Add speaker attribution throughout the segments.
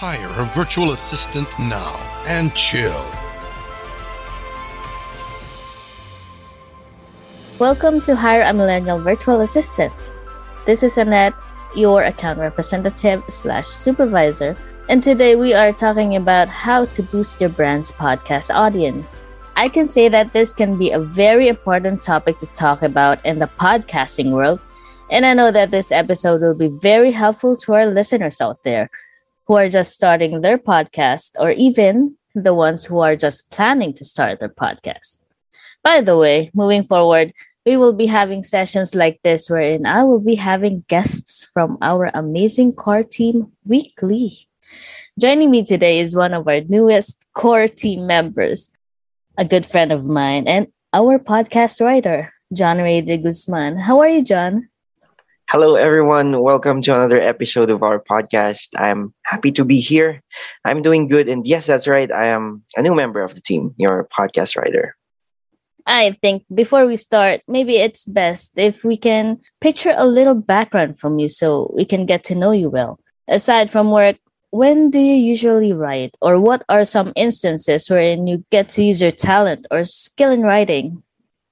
Speaker 1: Hire a virtual assistant now and chill.
Speaker 2: Welcome to Hire a Millennial Virtual Assistant. This is Annette, your account representative slash supervisor, and today we are talking about how to boost your brand's podcast audience. I can say that this can be a very important topic to talk about in the podcasting world, and I know that this episode will be very helpful to our listeners out there who are just starting their podcast or even the ones who are just planning to start their podcast. By the way, moving forward, we will be having sessions like this wherein I will be having guests from our amazing core team weekly. Joining me today is one of our newest core team members, a good friend of mine, and our podcast writer, John Ray de Guzman. How are you, John?
Speaker 3: Hello, everyone. Welcome to another episode of our podcast. I'm happy to be here. I'm doing good. And yes, that's right. I am a new member of the team, your podcast writer.
Speaker 2: I think before we start, maybe it's best if we can picture a little background from you so we can get to know you well. Aside from work, when do you usually write, or what are some instances wherein you get to use your talent or skill in writing?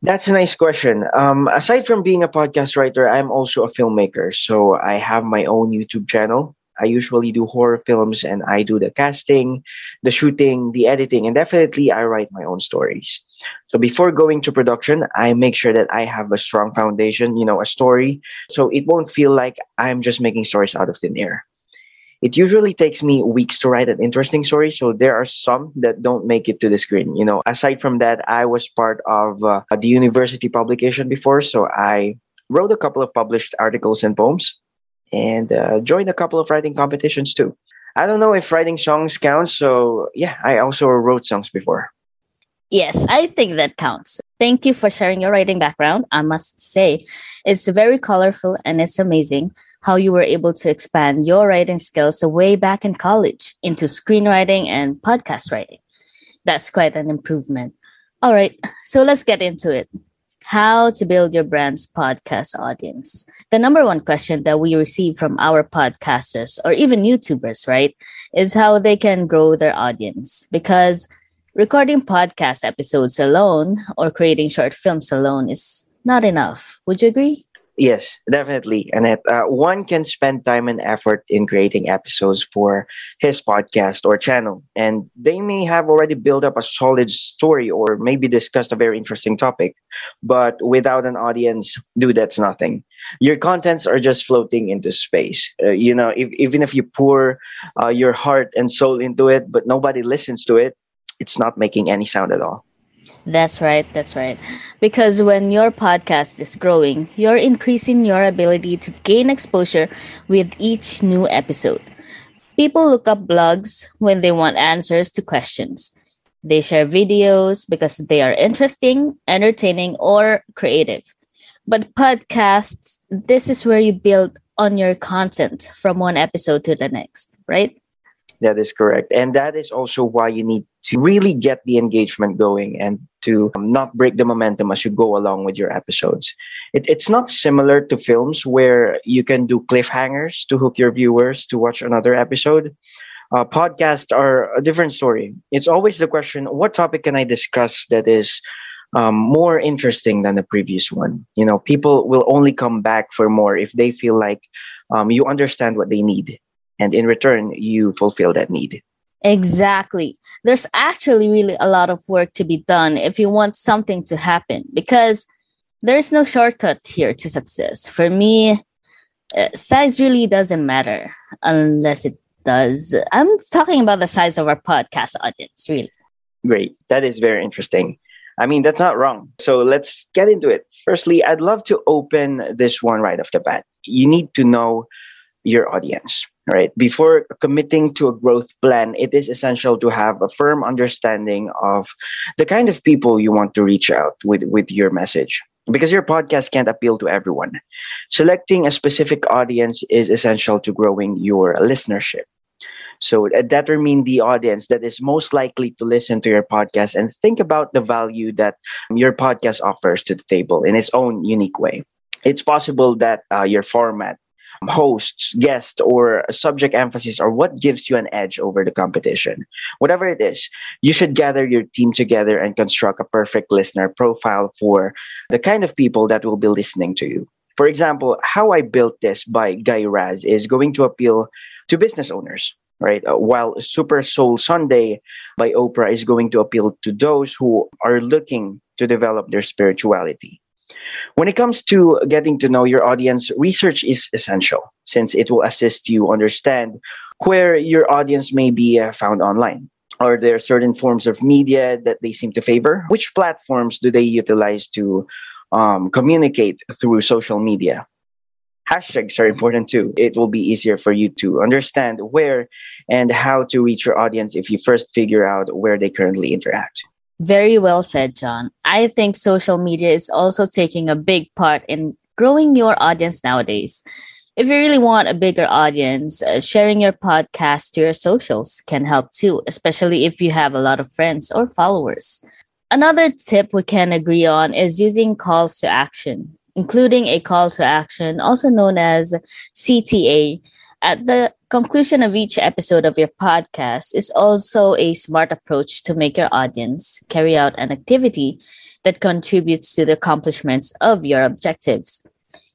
Speaker 3: That's a nice question. Um, aside from being a podcast writer, I'm also a filmmaker. So I have my own YouTube channel. I usually do horror films and I do the casting, the shooting, the editing, and definitely I write my own stories. So before going to production, I make sure that I have a strong foundation, you know, a story. So it won't feel like I'm just making stories out of thin air. It usually takes me weeks to write an interesting story. So there are some that don't make it to the screen. You know, aside from that, I was part of uh, the university publication before. So I wrote a couple of published articles and poems and uh, joined a couple of writing competitions too. I don't know if writing songs counts. So yeah, I also wrote songs before.
Speaker 2: Yes, I think that counts. Thank you for sharing your writing background. I must say, it's very colorful and it's amazing how you were able to expand your writing skills way back in college into screenwriting and podcast writing. That's quite an improvement. All right, so let's get into it. How to build your brand's podcast audience. The number one question that we receive from our podcasters or even YouTubers, right, is how they can grow their audience. Because recording podcast episodes alone or creating short films alone is not enough. Would you agree?
Speaker 3: Yes, definitely. And uh, one can spend time and effort in creating episodes for his podcast or channel. And they may have already built up a solid story or maybe discussed a very interesting topic. But without an audience, dude, that's nothing. Your contents are just floating into space. Uh, you know, if, even if you pour uh, your heart and soul into it, but nobody listens to it, it's not making any sound at all.
Speaker 2: That's right. That's right. Because when your podcast is growing, you're increasing your ability to gain exposure with each new episode. People look up blogs when they want answers to questions. They share videos because they are interesting, entertaining, or creative. But podcasts, this is where you build on your content from one episode to the next, right?
Speaker 3: That is correct. And that is also why you need to really get the engagement going and to um, not break the momentum as you go along with your episodes. It, it's not similar to films where you can do cliffhangers to hook your viewers to watch another episode. Uh, podcasts are a different story. It's always the question what topic can I discuss that is um, more interesting than the previous one? You know, people will only come back for more if they feel like um, you understand what they need and in return you fulfill that need
Speaker 2: exactly there's actually really a lot of work to be done if you want something to happen because there's no shortcut here to success for me uh, size really doesn't matter unless it does i'm talking about the size of our podcast audience really
Speaker 3: great that is very interesting I mean, that's not wrong. So let's get into it. Firstly, I'd love to open this one right off the bat. You need to know your audience right? Before committing to a growth plan it is essential to have a firm understanding of the kind of people you want to reach out with with your message. Because your podcast can't appeal to everyone. Selecting a specific audience is essential to growing your listenership. So determine the audience that is most likely to listen to your podcast and think about the value that your podcast offers to the table in its own unique way. It's possible that uh, your format hosts, guests, or subject emphasis or what gives you an edge over the competition. Whatever it is, you should gather your team together and construct a perfect listener profile for the kind of people that will be listening to you. For example, How I Built This by Guy Raz is going to appeal to business owners, right? Uh, while Super Soul Sunday by Oprah is going to appeal to those who are looking to develop their spirituality. When it comes to getting to know your audience, research is essential since it will assist you understand where your audience may be uh, found online. Are there certain forms of media that they seem to favor? Which platforms do they utilize to um, communicate through social media. Hashtags are important too. It will be easier for you to understand where and how to reach your audience if you first figure out where they currently interact.
Speaker 2: Very well said, John. I think social media is also taking a big part in growing your audience nowadays. If you really want a bigger audience, uh, sharing your podcast to your socials can help too, especially if you have a lot of friends or followers. Another tip we can agree on is using calls to action, including a call to action, also known as CTA, at the conclusion of each episode of your podcast is also a smart approach to make your audience carry out an activity that contributes to the accomplishments of your objectives.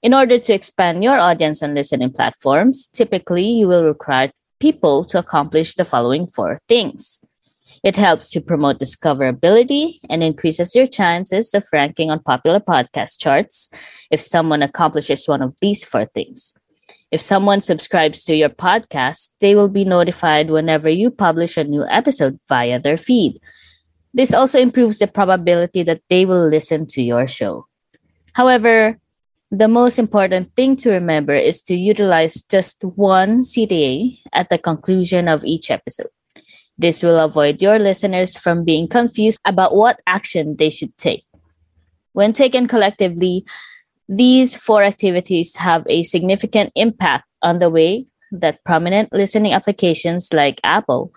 Speaker 2: In order to expand your audience on listening platforms, typically you will require people to accomplish the following four things. It helps to promote discoverability and increases your chances of ranking on popular podcast charts if someone accomplishes one of these four things. If someone subscribes to your podcast, they will be notified whenever you publish a new episode via their feed. This also improves the probability that they will listen to your show. However, the most important thing to remember is to utilize just one CTA at the conclusion of each episode. This will avoid your listeners from being confused about what action they should take. When taken collectively, these four activities have a significant impact on the way that prominent listening applications like Apple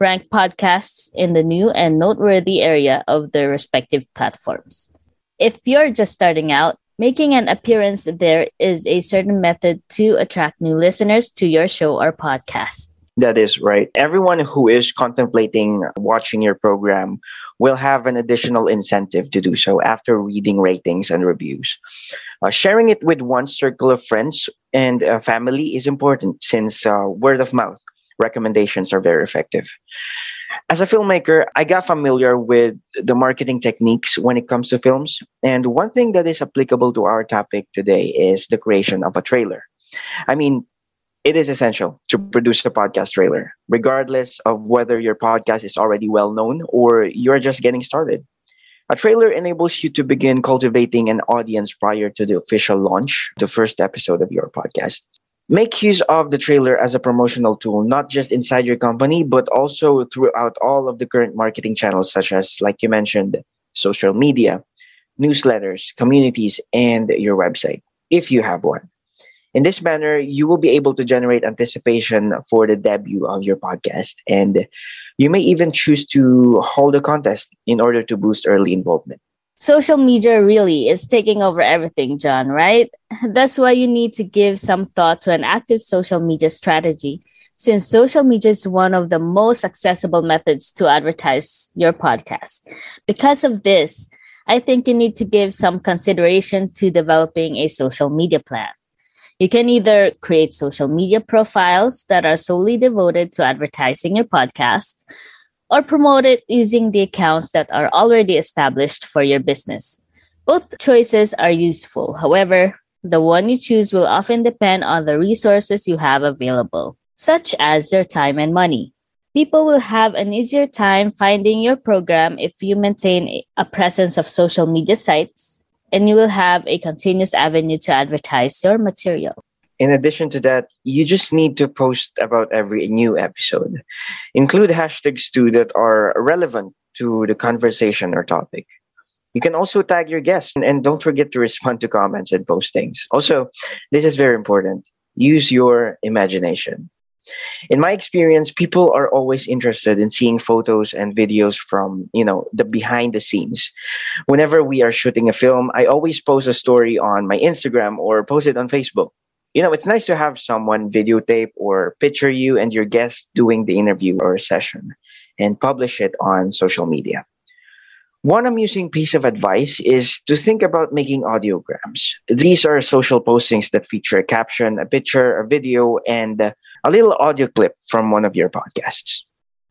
Speaker 2: rank podcasts in the new and noteworthy area of their respective platforms. If you're just starting out, making an appearance there is a certain method to attract new listeners to your show or podcast.
Speaker 3: That is right. Everyone who is contemplating watching your program will have an additional incentive to do so after reading ratings and reviews. Uh, sharing it with one circle of friends and uh, family is important since uh, word of mouth recommendations are very effective. As a filmmaker, I got familiar with the marketing techniques when it comes to films. And one thing that is applicable to our topic today is the creation of a trailer. I mean, it is essential to produce a podcast trailer, regardless of whether your podcast is already well known or you're just getting started. A trailer enables you to begin cultivating an audience prior to the official launch, the first episode of your podcast. Make use of the trailer as a promotional tool, not just inside your company, but also throughout all of the current marketing channels, such as, like you mentioned, social media, newsletters, communities, and your website, if you have one. In this manner, you will be able to generate anticipation for the debut of your podcast. And you may even choose to hold a contest in order to boost early involvement.
Speaker 2: Social media really is taking over everything, John, right? That's why you need to give some thought to an active social media strategy, since social media is one of the most accessible methods to advertise your podcast. Because of this, I think you need to give some consideration to developing a social media plan. You can either create social media profiles that are solely devoted to advertising your podcast or promote it using the accounts that are already established for your business. Both choices are useful. However, the one you choose will often depend on the resources you have available, such as your time and money. People will have an easier time finding your program if you maintain a presence of social media sites and you will have a continuous avenue to advertise your material.
Speaker 3: In addition to that, you just need to post about every new episode. Include hashtags too that are relevant to the conversation or topic. You can also tag your guests and, don't forget to respond to comments and postings. Also, this is very important. Use your imagination. In my experience, people are always interested in seeing photos and videos from, you know, the behind the scenes. Whenever we are shooting a film, I always post a story on my Instagram or post it on Facebook. You know, it's nice to have someone videotape or picture you and your guest doing the interview or session and publish it on social media. One amusing piece of advice is to think about making audiograms. These are social postings that feature a caption, a picture, a video, and a little audio clip from one of your podcasts.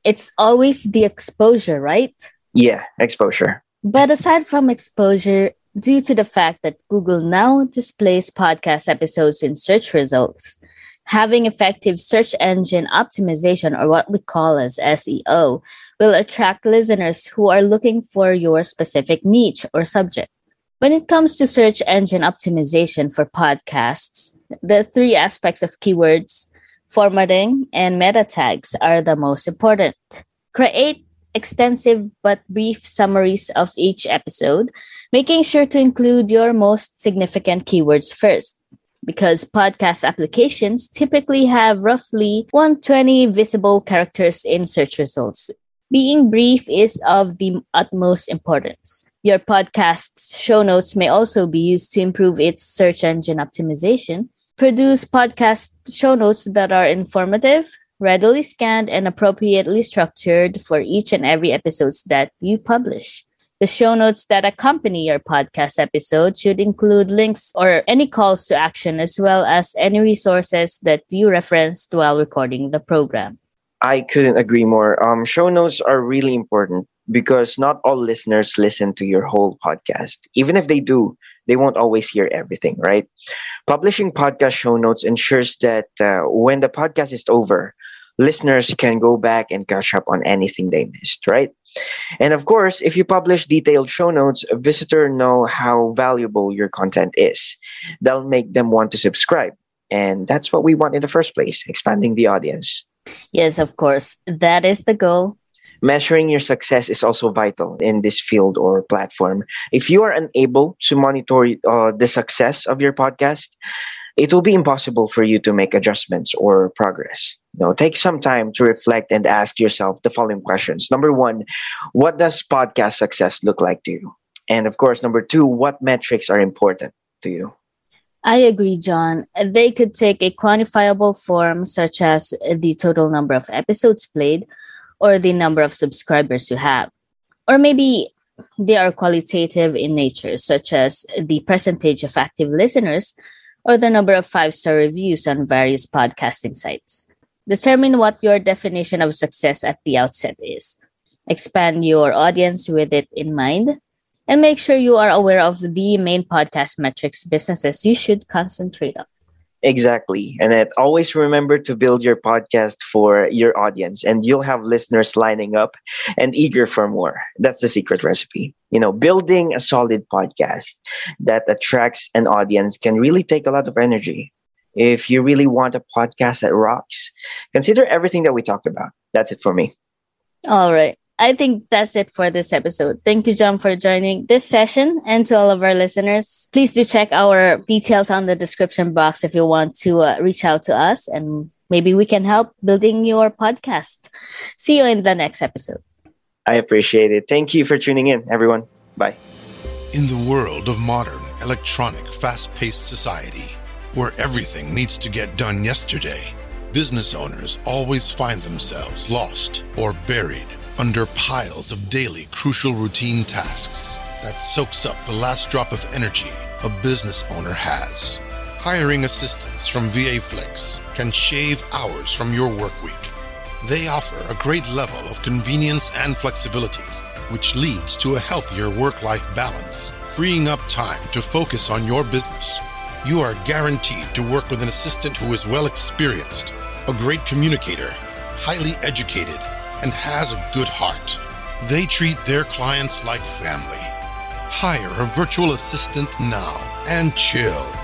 Speaker 2: It's always the exposure, right?
Speaker 3: Yeah, exposure.
Speaker 2: But aside from exposure, due to the fact that Google now displays podcast episodes in search results, having effective search engine optimization, or what we call as SEO, will attract listeners who are looking for your specific niche or subject. When it comes to search engine optimization for podcasts, the three aspects of keywords, formatting, and meta tags are the most important. Create extensive but brief summaries of each episode, making sure to include your most significant keywords first because podcast applications typically have roughly 120 visible characters in search results. Being brief is of the utmost importance. Your podcast's show notes may also be used to improve its search engine optimization. Produce podcast show notes that are informative, readily scanned, and appropriately structured for each and every episodes that you publish. The show notes that accompany your podcast episode should include links or any calls to action, as well as any resources that you referenced while recording the program.
Speaker 3: I couldn't agree more. Um, show notes are really important because not all listeners listen to your whole podcast. Even if they do, they won't always hear everything, right? Publishing podcast show notes ensures that uh, when the podcast is over, listeners can go back and catch up on anything they missed, right? And of course, if you publish detailed show notes, a visitor know how valuable your content is. That'll make them want to subscribe. And that's what we want in the first place, expanding the audience.
Speaker 2: Yes, of course. That is the goal.
Speaker 3: Measuring your success is also vital in this field or platform. If you are unable to monitor uh, the success of your podcast, it will be impossible for you to make adjustments or progress. You know, take some time to reflect and ask yourself the following questions. Number one, what does podcast success look like to you? And of course, number two, what metrics are important to you?
Speaker 2: I agree, John. They could take a quantifiable form, such as the total number of episodes played or the number of subscribers you have. Or maybe they are qualitative in nature, such as the percentage of active listeners or the number of five star reviews on various podcasting sites. Determine what your definition of success at the outset is. Expand your audience with it in mind, and make sure you are aware of the main podcast metrics businesses you should concentrate on.
Speaker 3: Exactly. And then always remember to build your podcast for your audience, and you'll have listeners lining up and eager for more. That's the secret recipe. You know, building a solid podcast that attracts an audience can really take a lot of energy. If you really want a podcast that rocks, consider everything that we talked about. That's it for me.
Speaker 2: All right. I think that's it for this episode. Thank you, John, for joining this session. And to all of our listeners, please do check our details on the description box if you want to uh, reach out to us and maybe we can help building your podcast. See you in the next episode.
Speaker 3: I appreciate it. Thank you for tuning in, everyone. Bye.
Speaker 1: In the world of modern, electronic, fast paced society, where everything needs to get done yesterday, business owners always find themselves lost or buried under piles of daily crucial routine tasks that soaks up the last drop of energy a business owner has. Hiring assistants from VAFlix can shave hours from your work week. They offer a great level of convenience and flexibility, which leads to a healthier work life balance, freeing up time to focus on your business. You are guaranteed to work with an assistant who is well experienced, a great communicator, highly educated, and has a good heart. They treat their clients like family. Hire a virtual assistant now and chill.